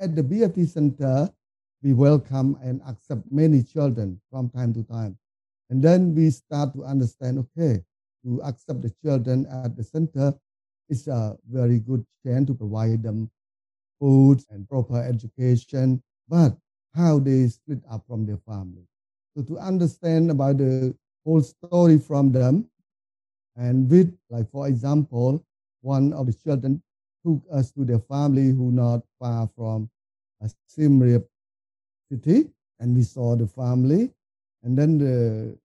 at the BFT Center, we welcome and accept many children from time to time. And then we start to understand, okay, to accept the children at the center is a very good chance to provide them food and proper education, but how they split up from their family. So to understand about the whole story from them, and with, like for example, one of the children took us to their family who not far from a Siem city, and we saw the family, and then the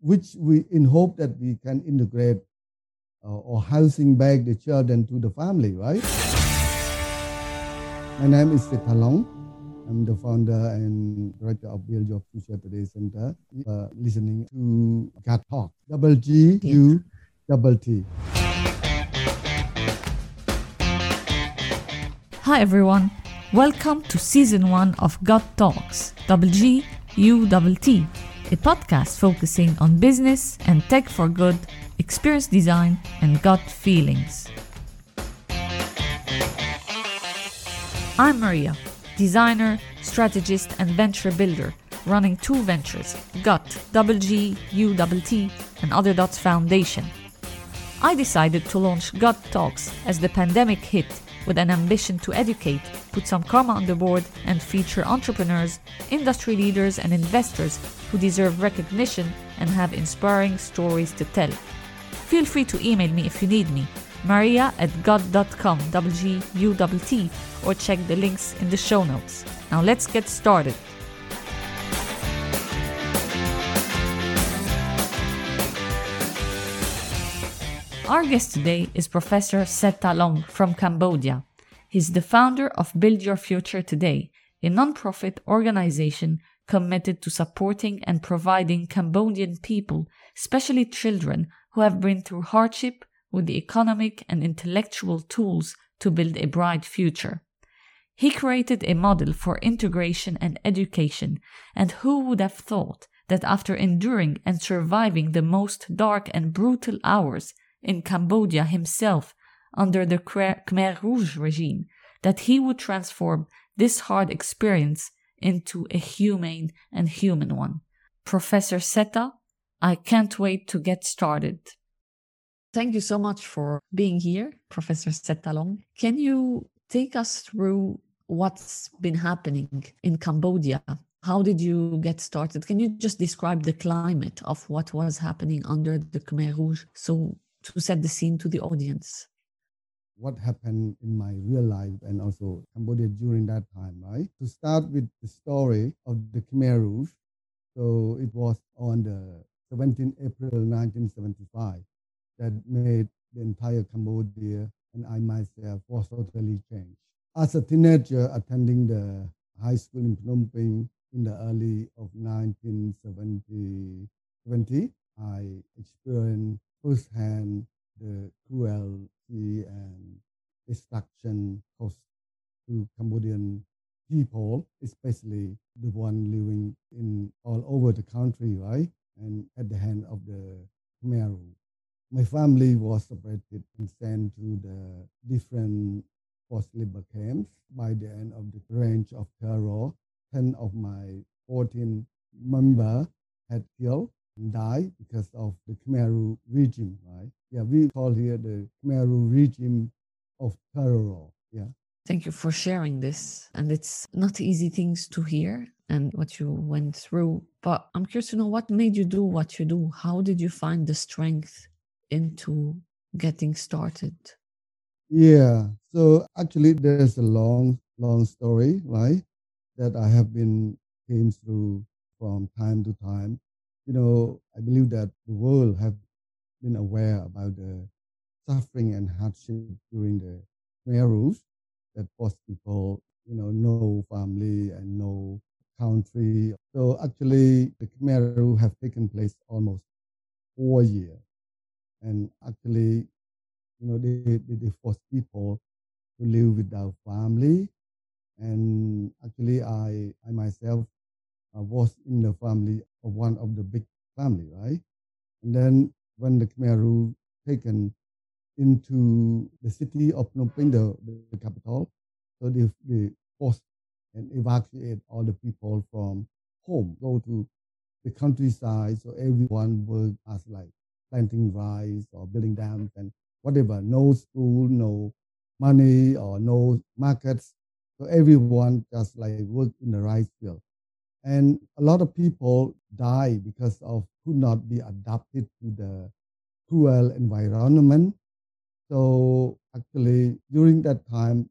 which we in hope that we can integrate uh, or housing back the children to the family, right? My name is Sitalong. I'm the founder and director of Build Your Future Today Center. Uh, listening to GUT Talk, double G U double T. Hi everyone, welcome to season one of GUT Talks, double G U double T a podcast focusing on business and tech for good, experience design, and gut feelings. I'm Maria, designer, strategist, and venture builder, running two ventures GUT, double G, U double T, and Other Dots Foundation. I decided to launch GUT Talks as the pandemic hit with an ambition to educate, put some karma on the board, and feature entrepreneurs, industry leaders, and investors who deserve recognition and have inspiring stories to tell. Feel free to email me if you need me, maria at god.com, W-G-U-T, or check the links in the show notes. Now let's get started. Our guest today is Professor Setta Long from Cambodia. He's the founder of Build Your Future Today, a non-profit organization committed to supporting and providing Cambodian people, especially children who have been through hardship, with the economic and intellectual tools to build a bright future. He created a model for integration and education, and who would have thought that after enduring and surviving the most dark and brutal hours in Cambodia himself under the Khmer Rouge regime that he would transform this hard experience into a humane and human one. Professor Seta, I can't wait to get started. Thank you so much for being here, Professor Setta Long. Can you take us through what's been happening in Cambodia how did you get started? Can you just describe the climate of what was happening under the Khmer Rouge? So to set the scene to the audience. What happened in my real life and also Cambodia during that time, right? To start with the story of the Khmer Rouge. So it was on the 17 April 1975 that made the entire Cambodia and I myself was totally changed. As a teenager attending the high school in Phnom Penh in the early of 1970, 70, I experienced firsthand the cruelty and destruction caused to Cambodian people, especially the one living in all over the country, right? And at the hand of the Khmer. Rouge. My family was separated and sent to the different forced labor camps. By the end of the range of terror, 10 of my 14 members had killed die because of the Khmer Rouge regime, right? Yeah, we call here the Khmer Rouge regime of terror. Yeah. Thank you for sharing this. And it's not easy things to hear and what you went through. But I'm curious to know what made you do what you do? How did you find the strength into getting started? Yeah. So actually there's a long, long story, right? That I have been came through from time to time you know, I believe that the world have been aware about the suffering and hardship during the Khmer Rouge that forced people, you know, no family and no country. So actually, the Khmer Rouge have taken place almost four years. And actually, you know, they, they, they force people to live without family. And actually, I, I myself uh, was in the family of one of the big family, right? And then when the Khmer Rouge taken into the city of Phnom Penh, the, the capital, so they, they forced and evacuate all the people from home, go to the countryside. So everyone worked as like planting rice or building dams and whatever. No school, no money or no markets. So everyone just like worked in the rice field. And a lot of people die because of could not be adapted to the cruel environment. So actually during that time,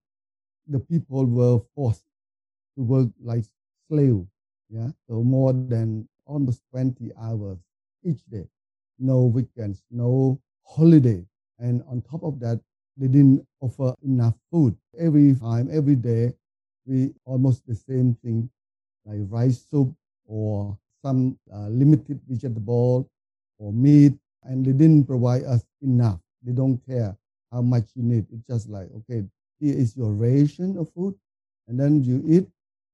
the people were forced to work like slaves. Yeah. So more than almost 20 hours each day. No weekends, no holiday. And on top of that, they didn't offer enough food. Every time, every day, we almost the same thing, like rice soup or some uh, limited vegetable or meat, and they didn't provide us enough. They don't care how much you need. It's just like, okay, here is your ration of food, and then you eat.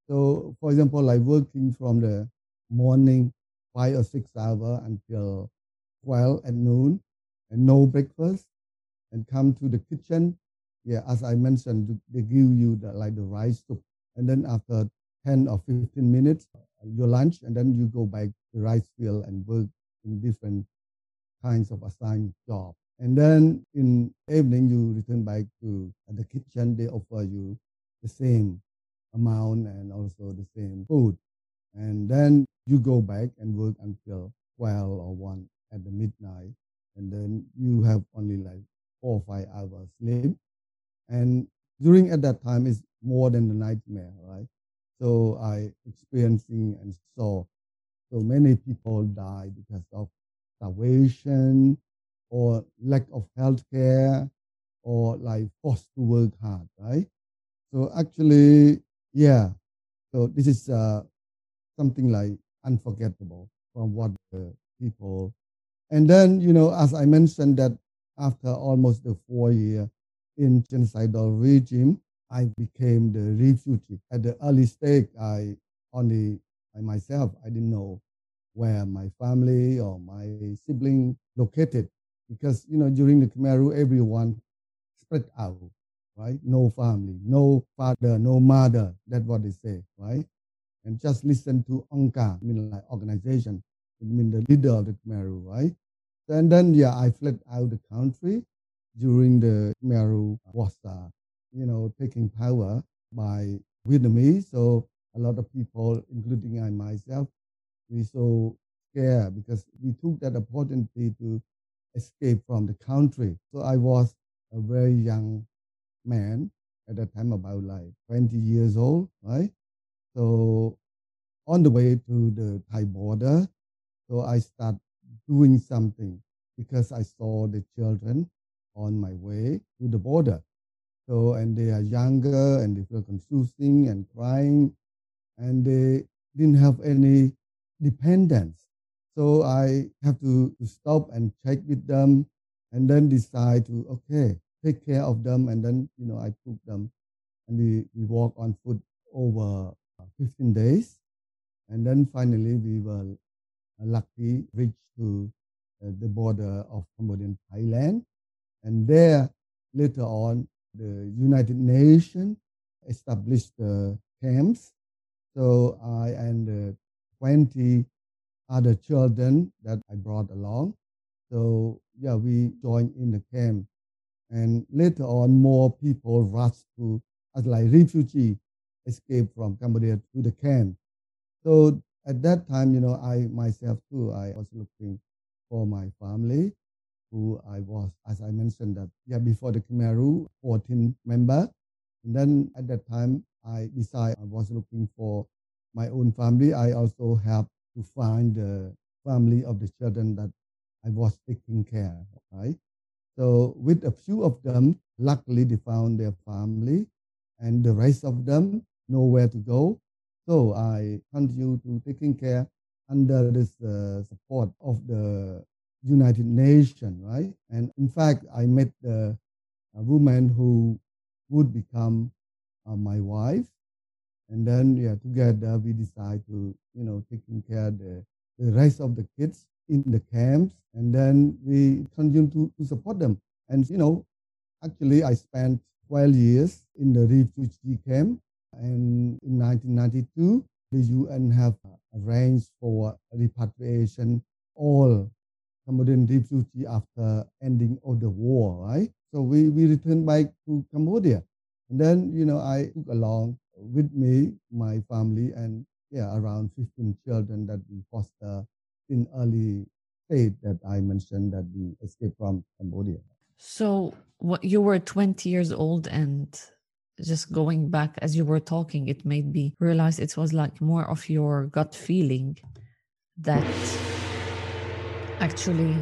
So, for example, like working from the morning, five or six hours until 12 at noon, and no breakfast, and come to the kitchen. Yeah, as I mentioned, they give you the, like the rice soup, and then after 10 or 15 minutes, your lunch, and then you go back to rice field and work in different kinds of assigned job. And then in evening, you return back to the kitchen. They offer you the same amount and also the same food. And then you go back and work until 12 or 1 at the midnight. And then you have only like four or five hours sleep. And during at that time is more than the nightmare, right? So I experiencing and saw so many people die because of starvation or lack of health care or like forced to work hard, right? So actually, yeah. So this is uh, something like unforgettable from what the people. And then, you know, as I mentioned that after almost the four year in genocidal regime, I became the refugee. At the early stage, I only myself, I didn't know where my family or my sibling located because you know during the Khmer Rouge, everyone spread out, right? No family, no father, no mother. That's what they say, right? And just listen to Angka, I mean like organization, I mean the leader of the Khmer Rouge, right? And then yeah, I fled out the country during the Khmer Rouge was uh, you know taking power by Vietnamese. So a lot of people, including I myself, we so scared because we took that opportunity to escape from the country. So I was a very young man at that time, about like 20 years old, right? So on the way to the Thai border, so I start doing something because I saw the children on my way to the border. So, and they are younger and they feel confusing and crying and they didn't have any dependence. So I have to, to stop and check with them and then decide to, okay, take care of them. And then, you know, I took them and we, we walk on foot over 15 days. And then finally we were lucky reached to uh, the border of Cambodian Thailand. And there, later on, the United Nations established the camps. So I and uh, 20 other children that I brought along. So yeah, we joined in the camp. And later on, more people rushed to, as like refugee, escape from Cambodia to the camp. So at that time, you know, I myself too, I was looking for my family, who I was, as I mentioned that, yeah, before the Khmer Rouge, 14 member. And then at that time, I decided I was looking for my own family. I also helped to find the family of the children that I was taking care of, right? So with a few of them, luckily they found their family and the rest of them know where to go. So I continue to taking care under this uh, support of the United Nations, right? And in fact, I met the woman who would become uh, my wife and then yeah, together we decide to you know taking care the the rest of the kids in the camps, and then we continue to, to support them. And you know, actually, I spent 12 years in the refugee camp, And in 1992, the UN have arranged for repatriation all Cambodian refugees after ending of the war, right? So we, we returned back to Cambodia. And then, you know, I took along with me my family and yeah, around 15 children that we foster in early state that I mentioned that we escaped from Cambodia. So what, you were 20 years old and just going back as you were talking, it made me realize it was like more of your gut feeling that actually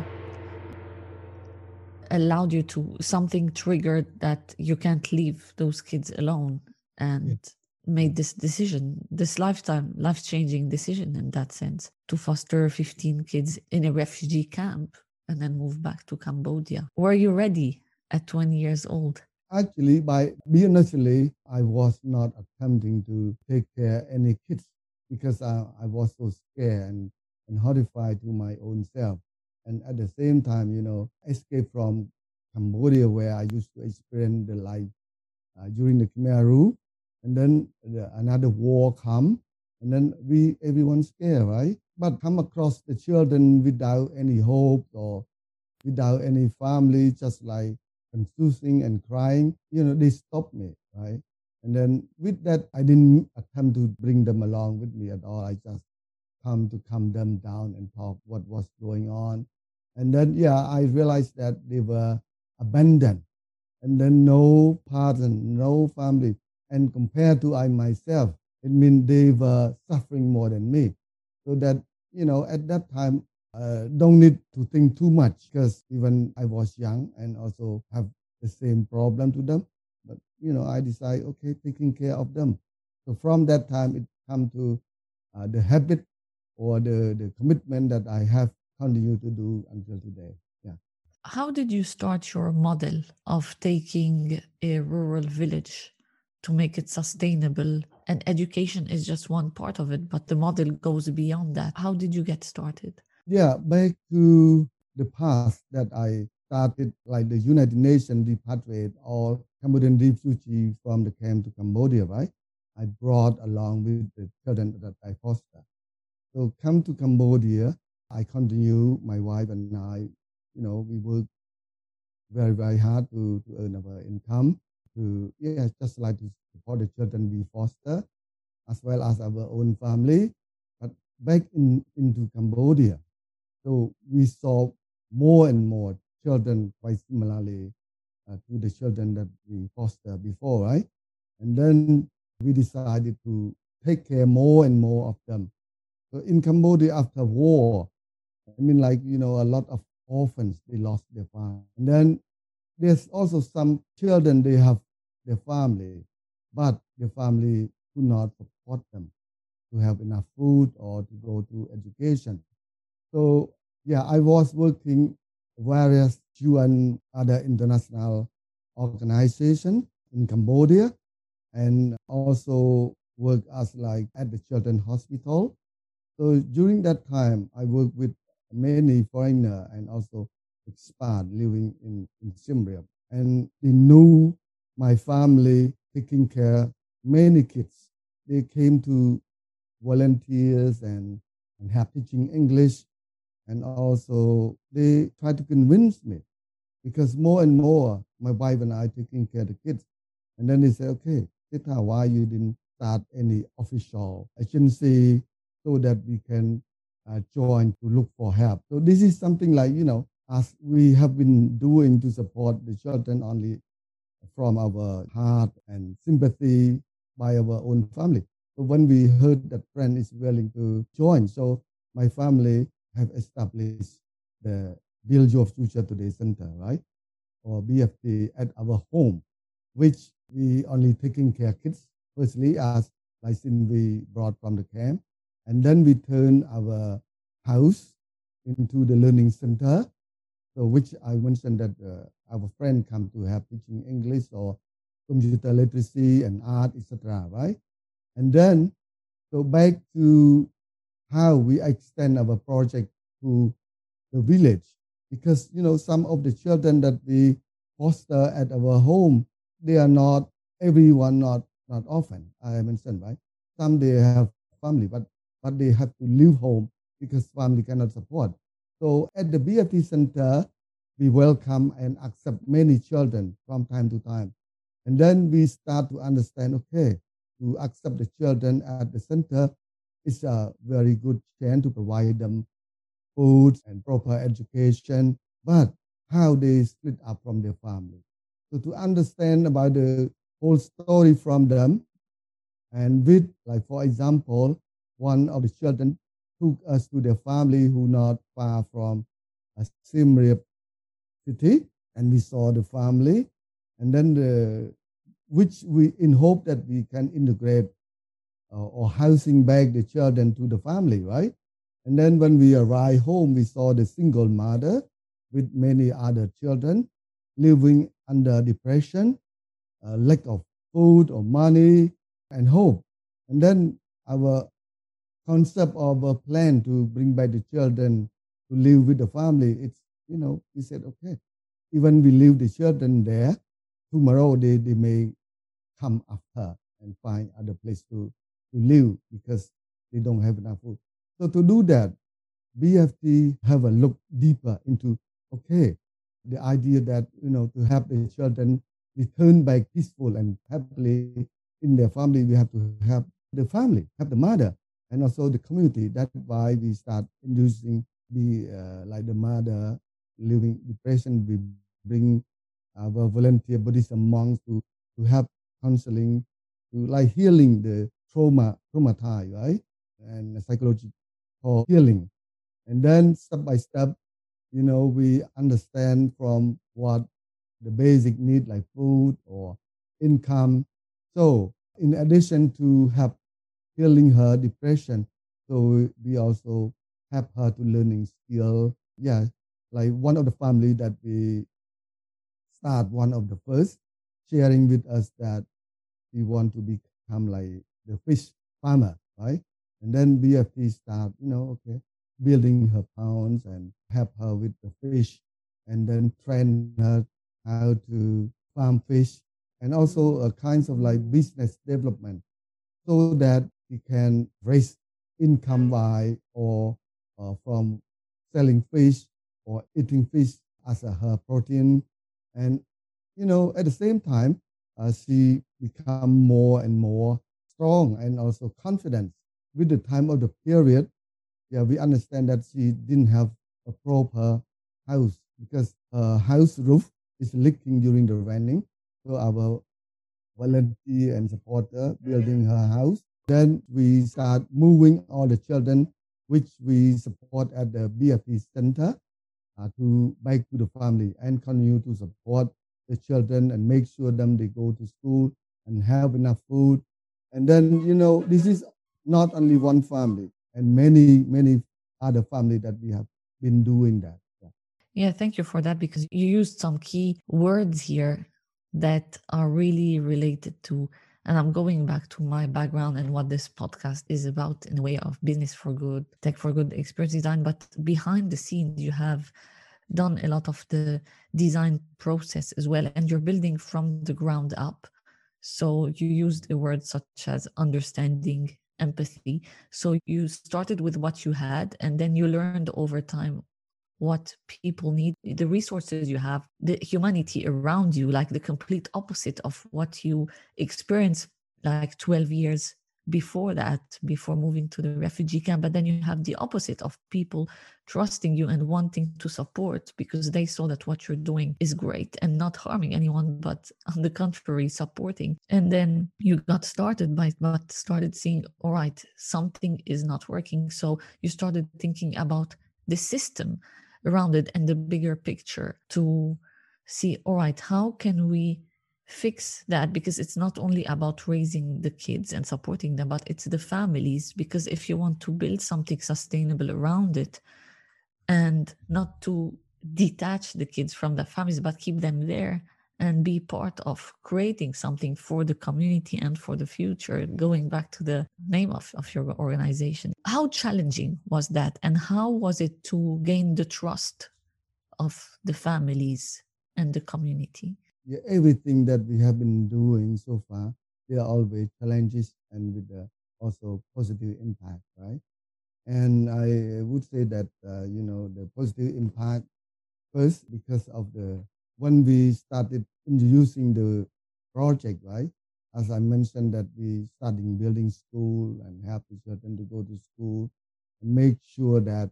allowed you to something triggered that you can't leave those kids alone and yeah. made this decision this lifetime life changing decision in that sense to foster 15 kids in a refugee camp and then move back to cambodia were you ready at 20 years old Actually, by being honestly, I was not attempting to take care any kids because I, I was so scared and, and horrified to my own self. And at the same time, you know, escape from Cambodia where I used to experience the life uh, during the Khmer Rouge. And then the, another war come, and then we everyone scared, right? But come across the children without any hope or without any family, just like confusing and crying, you know, they stopped me, right? And then with that, I didn't attempt to bring them along with me at all. I just come to calm them down and talk what was going on. And then, yeah, I realized that they were abandoned and then no partner, no family. And compared to I myself, it means they were suffering more than me. So that, you know, at that time, uh, don't need to think too much because even I was young and also have the same problem to them. But you know, I decide okay, taking care of them. So from that time, it come to uh, the habit or the the commitment that I have continued to do until today. Yeah. How did you start your model of taking a rural village to make it sustainable? And education is just one part of it, but the model goes beyond that. How did you get started? Yeah, back to the past that I started, like the United Nations repatriate all Cambodian refugees from the camp to Cambodia, right? I brought along with the children that I foster. So come to Cambodia, I continue, my wife and I, you know, we work very, very hard to, to earn our income, to, yeah, just like to support the children we foster, as well as our own family. But back in into Cambodia, so we saw more and more children quite similarly uh, to the children that we foster before, right? And then we decided to take care more and more of them. In Cambodia after war, I mean, like, you know, a lot of orphans, they lost their family. And then there's also some children, they have their family, but the family could not support them to have enough food or to go to education. So yeah, I was working various UN other international organization in Cambodia and also work as like at the children's hospital. So during that time, I worked with many foreigner and also expat living in, in Siem Reap. And they knew my family taking care many kids. They came to volunteers and, and have teaching English and also they try to convince me because more and more my wife and I taking care of the kids. And then they say, okay, Tita, why you didn't start any official agency so that we can uh, join to look for help. So this is something like, you know, as we have been doing to support the children only from our heart and sympathy by our own family. So when we heard that friend is willing to join, so my family have established the Build Your Future Today Center, right? Or BFT at our home, which we only taking care kids firstly as license we brought from the camp, and then we turn our house into the learning center. So which I mentioned that uh, our friend come to have teaching English or computer literacy and art, etc. Right, and then so back to how we extend our project to the village because you know some of the children that we foster at our home they are not everyone not not often. I mentioned right. Some they have family, but but they have to leave home because family cannot support. So at the BFT center, we welcome and accept many children from time to time. And then we start to understand, okay, to accept the children at the center is a very good chance to provide them food and proper education, but how they split up from their family. So to understand about the whole story from them, and with, like for example, one of the children took us to their family who not far from a Siem city, and we saw the family, and then the which we in hope that we can integrate uh, or housing back the children to the family, right? And then when we arrived home, we saw the single mother with many other children living under depression, uh, lack of food or money, and hope. And then our concept of a plan to bring back the children to live with the family, it's, you know, we said, okay, even we leave the children there, tomorrow they, they may come after and find other place to, to live because they don't have enough food. So to do that, BFT have to have a look deeper into, okay, the idea that, you know, to have the children return back peaceful and happily in their family, we have to have the family, have the mother, and also the community. That's why we start inducing the uh, like the mother living depression. We bring our volunteer Buddhist monks to to help counseling, to like healing the trauma, traumatized, right? And psychological healing. And then step by step, you know, we understand from what the basic need like food or income. So in addition to help healing her depression, so we also help her to learning skill. Yeah, like one of the family that we start one of the first sharing with us that we want to become like the fish farmer, right? And then BFT start, you know, okay, building her ponds and help her with the fish and then train her how to farm fish and also a kinds of like business development so that we can raise income by or uh, from selling fish or eating fish as a her protein and you know, at the same time, uh, she become more and more strong and also confident. With the time of the period, yeah, we understand that she didn't have a proper house because her house roof is leaking during the raining. So our volunteer and supporter building her house. Then we start moving all the children, which we support at the BFT center, uh, to back to the family and continue to support the children and make sure them they go to school and have enough food. And then, you know, this is not only one family and many, many other family that we have been doing that. Yeah. yeah, thank you for that because you used some key words here that are really related to and I'm going back to my background and what this podcast is about in the way of business for good, tech for good, experience design. But behind the scenes, you have done a lot of the design process as well and you're building from the ground up so you used a word such as understanding empathy so you started with what you had and then you learned over time what people need the resources you have the humanity around you like the complete opposite of what you experienced like 12 years before that, before moving to the refugee camp. But then you have the opposite of people trusting you and wanting to support because they saw that what you're doing is great and not harming anyone, but on the contrary, supporting. And then you got started by but started seeing, all right, something is not working. So you started thinking about the system around it and the bigger picture to see, all right, how can we fix that? Because it's not only about raising the kids and supporting them but it's the families because if you want to build something sustainable around it and not to detach the kids from the families but keep them there and be part of creating something for the community and for the future going back to the name of, of your organization how challenging was that and how was it to gain the trust of the families and the community yeah, everything that we have been doing so far there are always challenges and with the also positive impact, right? And I would say that uh, you know the positive impact first because of the when we started introducing the project, right? As I mentioned that we starting building school and help the children to go to school and make sure that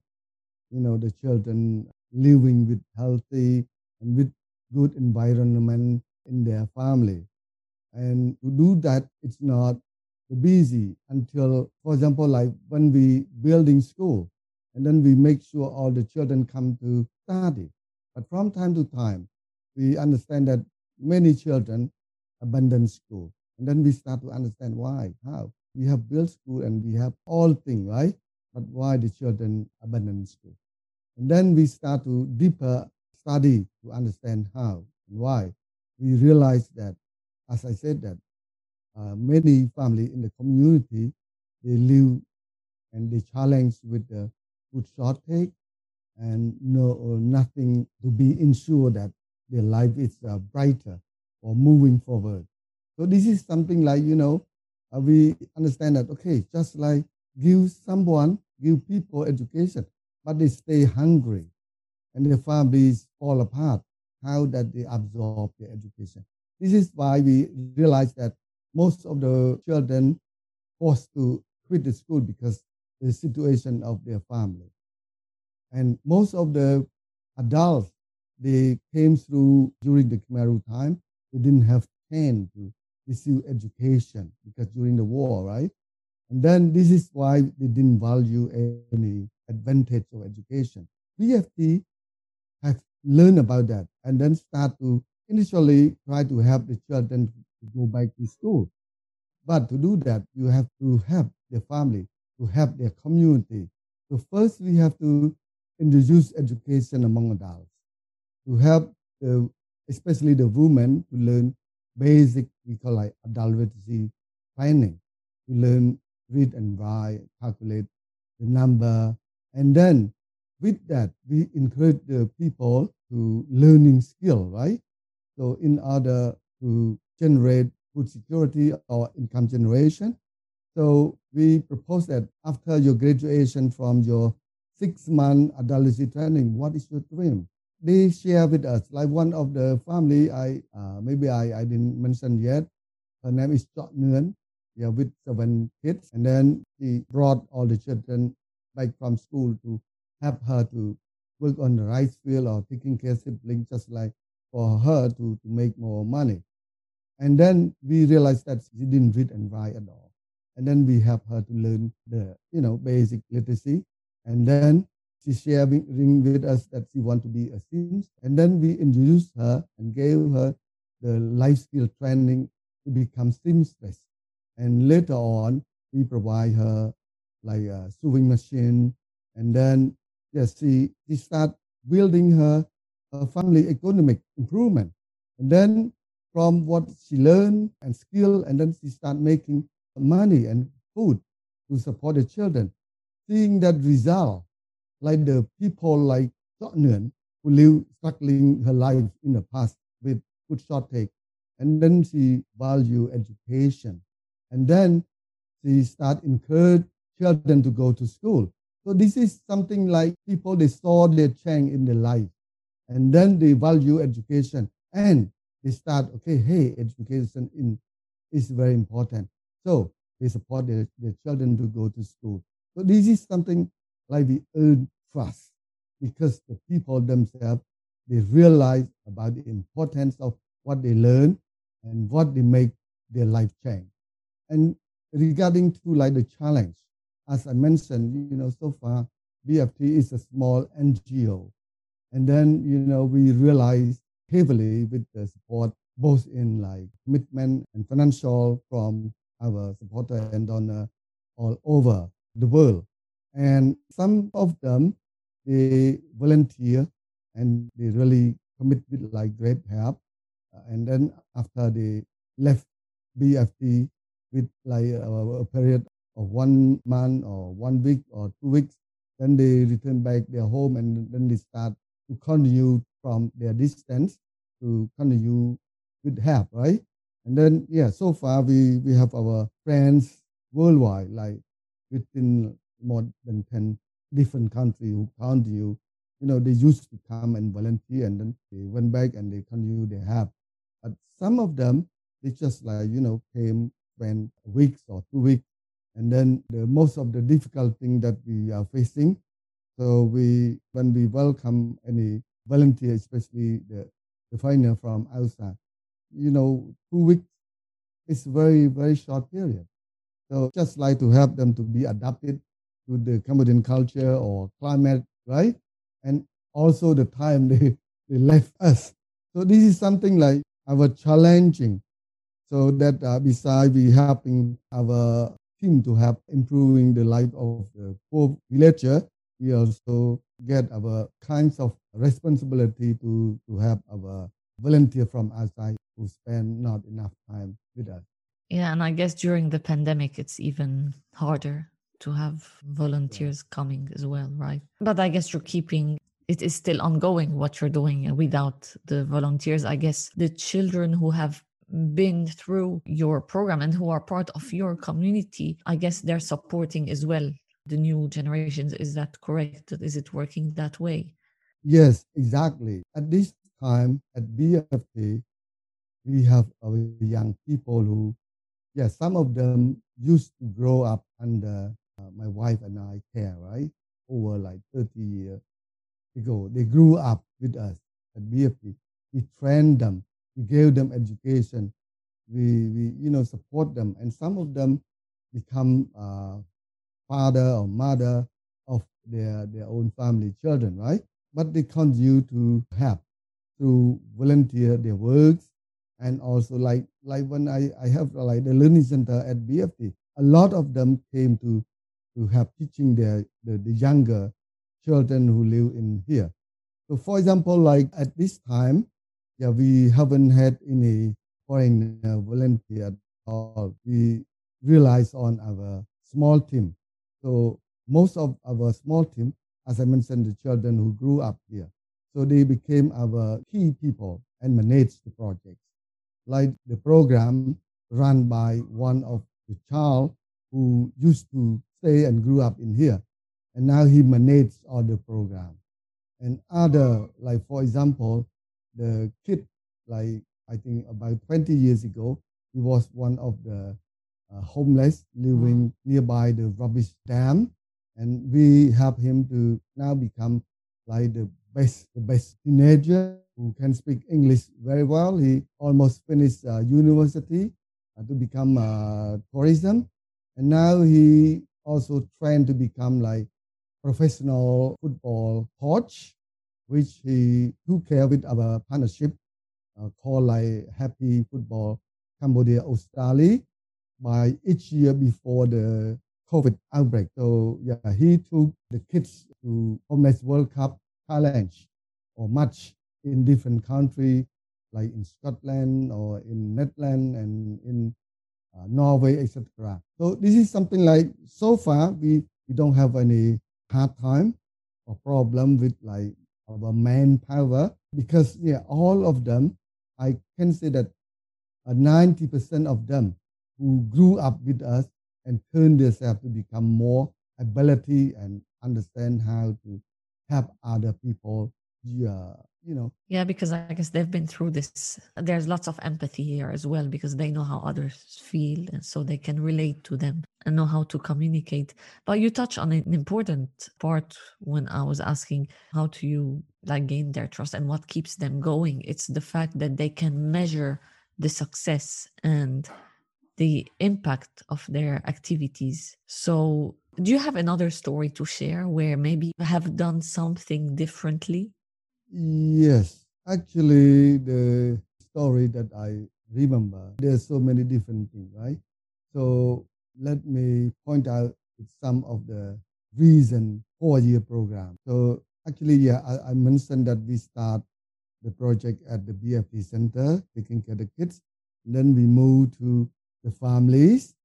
you know the children living with healthy and with good environment in their family. And to do that, it's not busy until, for example, like when we building school, and then we make sure all the children come to study. But from time to time, we understand that many children abandon school. And then we start to understand why, how. We have built school and we have all things, right? But why the children abandon school? And then we start to deeper study to understand how and why. We realize that, as I said, that uh, many family in the community, they live and they challenge with the food shortage and no nothing to be ensured that their life is uh, brighter or moving forward. So this is something like you know uh, we understand that okay, just like give someone give people education, but they stay hungry, and their families fall apart. How that they absorb their education. This is why we realize that most of the children forced to quit the school because the situation of their family. And most of the adults, they came through during the Khmer Rouge time, they didn't have time to receive education because during the war, right? And then this is why they didn't value any advantage of education. BFT have learned about that and then start to initially try to help the children to go back to school. But to do that, you have to help their family, to help their community. So first, we have to introduce education among adults, to help the, especially the women to learn basic, we call like adult literacy training, to learn read and write, calculate the number, and then with that, we encourage the people to learning skill, right? So in order to generate food security or income generation. So we propose that after your graduation from your six month adolescent training, what is your dream? They share with us, like one of the family, I uh, maybe I, I didn't mention yet. Her name is Chok Nguyen, yeah, with seven kids. And then she brought all the children back from school to help her to work on the rice field or taking care of siblings, just like for her to, to make more money. And then we realized that she didn't read and write at all. And then we help her to learn the, you know, basic literacy. And then she sharing with us that she want to be a seamstress. And then we introduced her and gave her the life skill training to become seamstress. And later on, we provide her like a sewing machine. And then yes, she, she start building her, her family economic improvement. And then from what she learned and skill, and then she start making money and food to support the children. Seeing that result, like the people like Chok Nguyen, who live struggling her life in the past with food shortage, and then she value education, and then she start encourage children to go to school. So this is something like people they saw their change in their life, and then they value education and they start, okay, hey, education in, is very important. So they support their, their children to go to school. So this is something like we earn trust because the people themselves, they realize about the importance of what they learn and what they make their life change. And regarding to like the challenge, as I mentioned, you know, so far BFT is a small NGO. And then, you know, we realize heavily with the support both in like commitment and financial from our supporter and donor all over the world. And some of them, they volunteer and they really commit with like great help. Uh, and then after they left BFT with like a, a period of one month or one week or two weeks, then they return back their home and then they start to continue from their distance to continue with help, right? And then, yeah, so far we, we have our friends worldwide, like within more than 10 different countries who count you. You know, they used to come and volunteer and then they went back and they continue their help. But some of them, they just like, you know, came, spent weeks or two weeks. And then the most of the difficult thing that we are facing. So we, when we welcome any volunteer, especially the, the foreigner from outside, you know, two weeks is very, very short period. So just like to help them to be adapted to the Cambodian culture or climate, right? And also the time they, they left us. So this is something like our challenging. So that uh, besides we helping our team to help improving the life of the poor villager, we also get our kinds of responsibility to, to help our volunteer from outside who spend not enough time with us. Yeah, and I guess during the pandemic, it's even harder to have volunteers yeah. coming as well, right? But I guess you're keeping it is still ongoing what you're doing uh, without the volunteers. I guess the children who have been through your program and who are part of your community, I guess they're supporting as well the new generations. Is that correct? Is it working that way? Yes, exactly. At this time at BFT, we have our young people who, yes, some of them used to grow up under uh, my wife and I care, right? Over like 30 years ago. They grew up with us at BFT. We trained them. We gave them education. We, we you know, support them. And some of them become uh, father or mother of their, their own family children, right? But they continue to help to volunteer their works and also like like when I, I have like the learning center at BFT, a lot of them came to to have teaching their the, the younger children who live in here. So for example, like at this time, yeah, we haven't had any foreign uh, volunteer at all. We realize on our small team. So most of our small team, as I mentioned, the children who grew up here. So they became our key people and managed the projects. Like the program run by one of the child who used to stay and grew up in here. And now he manages all the program. And other, like for example, the kid, like I think about 20 years ago, he was one of the uh, homeless living nearby the rubbish dam. And we help him to now become like the best, the best teenager who can speak English very well. He almost finished uh, university uh, to become uh, tourism. And now he also trained to become like professional football coach, which he took care with our partnership uh, called like Happy Football Cambodia Australia by each year before the COVID outbreak. So yeah, he took the kids to Homeless World Cup challenge or match in different countries, like in Scotland or in Netherlands and in uh, Norway, etc. So this is something like so far we, we don't have any hard time or problem with like our manpower because yeah, all of them, I can say that uh, 90% of them who grew up with us and turned themselves to become more ability and understand how to help other people yeah you know. Yeah because i guess they've been through this. There's lots of empathy here as well because they know how others feel and so they can relate to them and know how to communicate. But you touch on an important part when i was asking how do you like gain their trust and what keeps them going. It's the fact that they can measure the success and the impact of their activities. So do you have another story to share where maybe you have done something differently? Yes, actually, the story that I remember, there's so many different things, right? So let me point out some of the reason for year program. So actually, yeah, I, I mentioned that we start the project at the BFT Center, taking care of the kids. And then we move to the families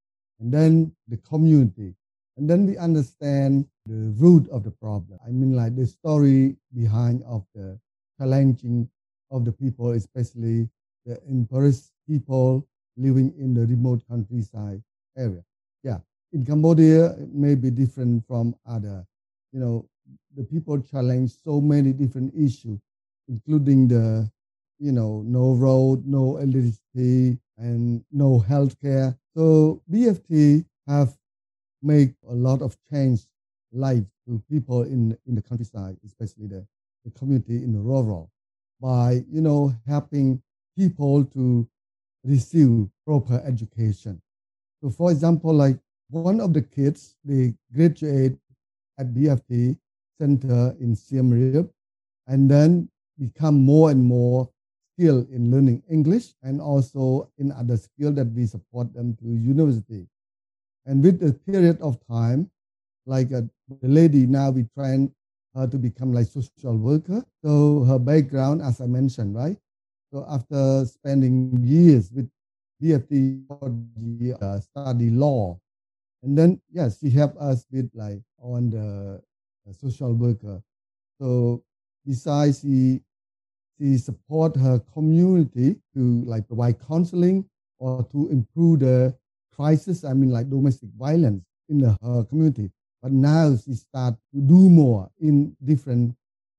and then the community. And then we understand the root of the problem. I mean, like the story behind of the challenging of the people, especially the impoverished people living in the remote countryside area. Yeah, in Cambodia, it may be different from other. You know, the people challenge so many different issues, including the, you know, no road, no electricity, and no health care. So BFT have made a lot of change life to people in, in the countryside, especially the, the community in the rural, by, you know, helping people to receive proper education. So for example, like one of the kids, they graduate at BFT Center in Siem Reap, and then become more and more skilled in learning English and also in other skills that we support them to university. And with the period of time, like a, the lady now we train her to become like social worker. So her background, as I mentioned, right? So after spending years with BFT, uh, study law, and then yes, she helped us with like on the social worker. So besides she she support her community to like provide counseling or to improve the crisis, I mean like domestic violence in the, her community. But now she start to do more in different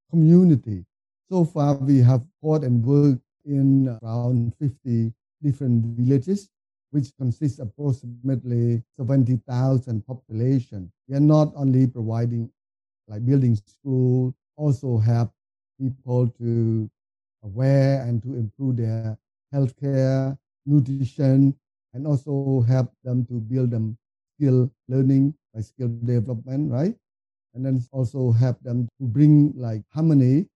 community. So far we have fought and worked in around 50 different villages, which consists approximately 70,000 population. We are not only providing like building school, also help people to aware and to improve their healthcare, nutrition, and also help them to build them skill learning, like skill development, right? And then also help them to bring like harmony,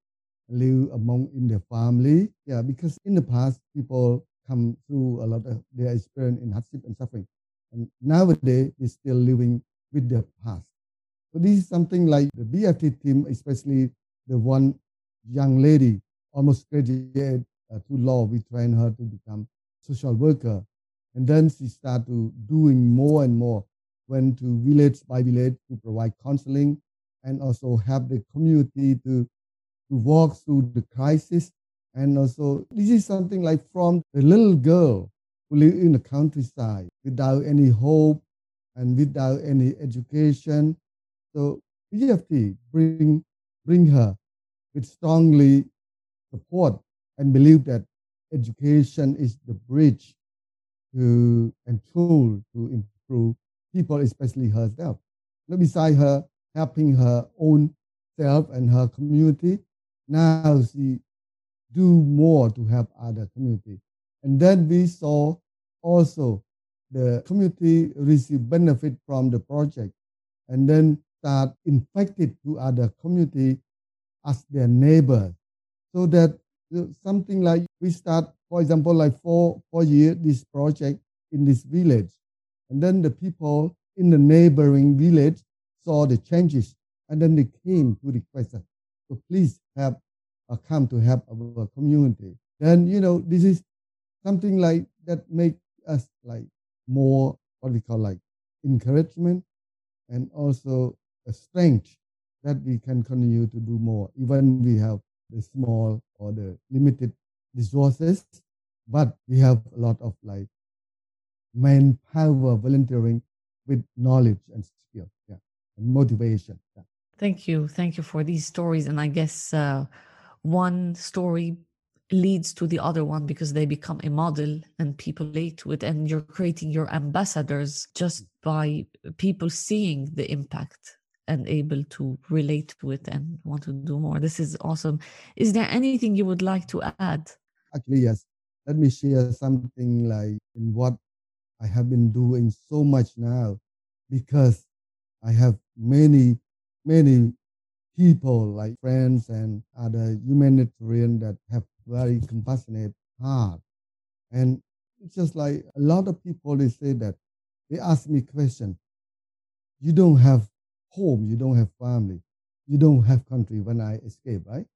live among in their family. Yeah, because in the past people come through a lot of their experience in hardship and suffering. And nowadays they're still living with their past. So this is something like the BFT team, especially the one young lady almost graduated uh, to law. We trained her to become social worker. And then she started doing more and more, went to village by village to provide counseling and also help the community to, to walk through the crisis. And also, this is something like from a little girl who live in the countryside without any hope and without any education. So BFT bring, bring her with strongly support and believe that education is the bridge to and tool to improve people, especially herself. Now, besides her helping her own self and her community, now she do more to help other community. And then we saw also the community receive benefit from the project and then start infected to other community as their neighbor. So that something like we start for example, like four four year this project in this village, and then the people in the neighboring village saw the changes, and then they came to request us, so please help, uh, come to help our community. Then you know this is something like that make us like more what we call like encouragement and also a strength that we can continue to do more, even we have the small or the limited resources, but we have a lot of like manpower volunteering with knowledge and skill, yeah, and motivation. Yeah. Thank you, thank you for these stories, and I guess uh, one story leads to the other one because they become a model and people relate to it and you're creating your ambassadors just by people seeing the impact and able to relate to it and want to do more this is awesome is there anything you would like to add Actually, yes. Let me share something like in what I have been doing so much now because I have many, many people like friends and other humanitarian that have very compassionate heart. And it's just like a lot of people, they say that they ask me question. You don't have home, you don't have family, you don't have country when I escape, right?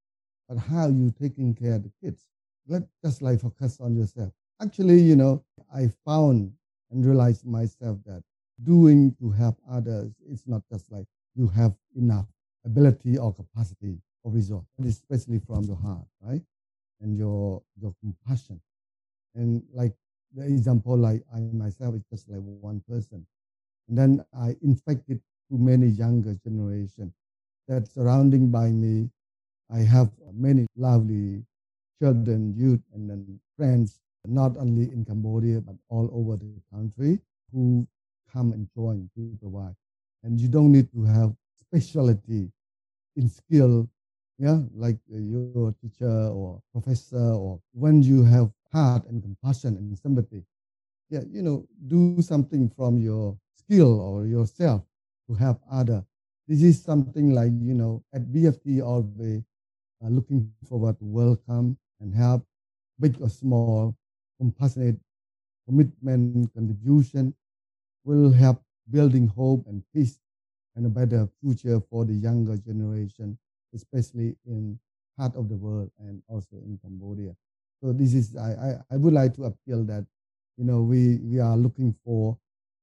But how you taking care of the kids? Let just like focus on yourself. Actually, you know, I found and realized myself that doing to help others is not just like you have enough ability or capacity or resource, especially from your heart, right? And your your compassion. And like the example like I myself is just like one person. And then I infected too many younger generation that surrounding by me. I have many lovely children, youth, and then friends, not only in Cambodia, but all over the country who come and join to provide. And you don't need to have specialty in skill, yeah, like your teacher or professor, or when you have heart and compassion and sympathy, yeah, you know, do something from your skill or yourself to help other. This is something like, you know, at BFT always uh, looking forward to welcome and help, big or small, compassionate commitment, contribution will help building hope and peace and a better future for the younger generation, especially in part of the world and also in Cambodia. So this is I, I, I would like to appeal that you know we we are looking for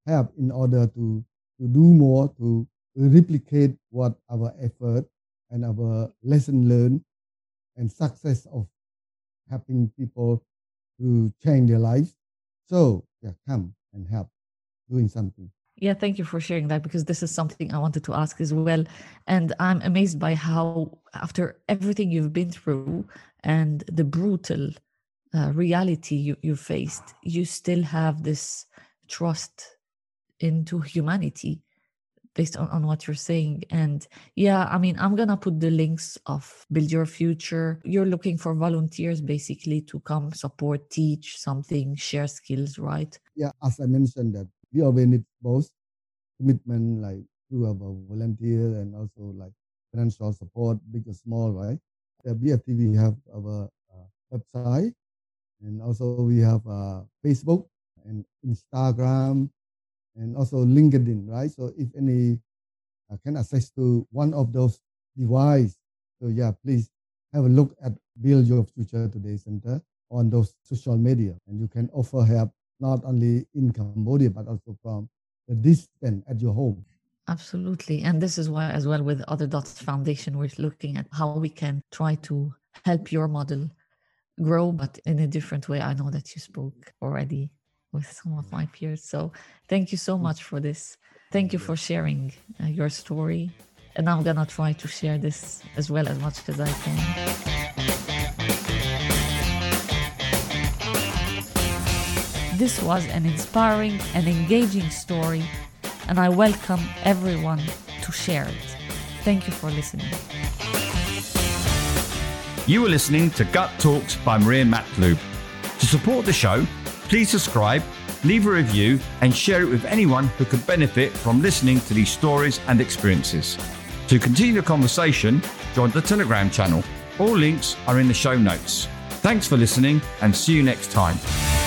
help in order to to do more to replicate what our effort and our lesson learned and success of helping people to change their lives. So yeah, come and help doing something. Yeah, thank you for sharing that because this is something I wanted to ask as well. And I'm amazed by how, after everything you've been through and the brutal uh, reality you, you faced, you still have this trust into humanity based on, on what you're saying. And yeah, I mean, I'm going to put the links of Build Your Future. You're looking for volunteers basically to come support, teach something, share skills, right? Yeah, as I mentioned that we always need both commitment, like through our volunteer and also like financial support, big or small, right? At BFT, we have our uh, website and also we have uh, Facebook and Instagram and also LinkedIn, right? So if any uh, can access to one of those devices, so yeah, please have a look at Build Your Future Today Center on those social media, and you can offer help not only in Cambodia, but also from the distance at your home. Absolutely. And this is why, as well, with Other Dots Foundation, we're looking at how we can try to help your model grow, but in a different way. I know that you spoke already with some of my peers. So thank you so much for this. Thank you for sharing uh, your story. And I'm going to try to share this as well as much as I can. This was an inspiring and engaging story, and I welcome everyone to share it. Thank you for listening. You were listening to GUT Talks by Maria Matlub. To support the show, please subscribe, leave a review, and share it with anyone who could benefit from listening to these stories and experiences. To continue the conversation, join the Telegram channel. All links are in the show notes. Thanks for listening and see you next time.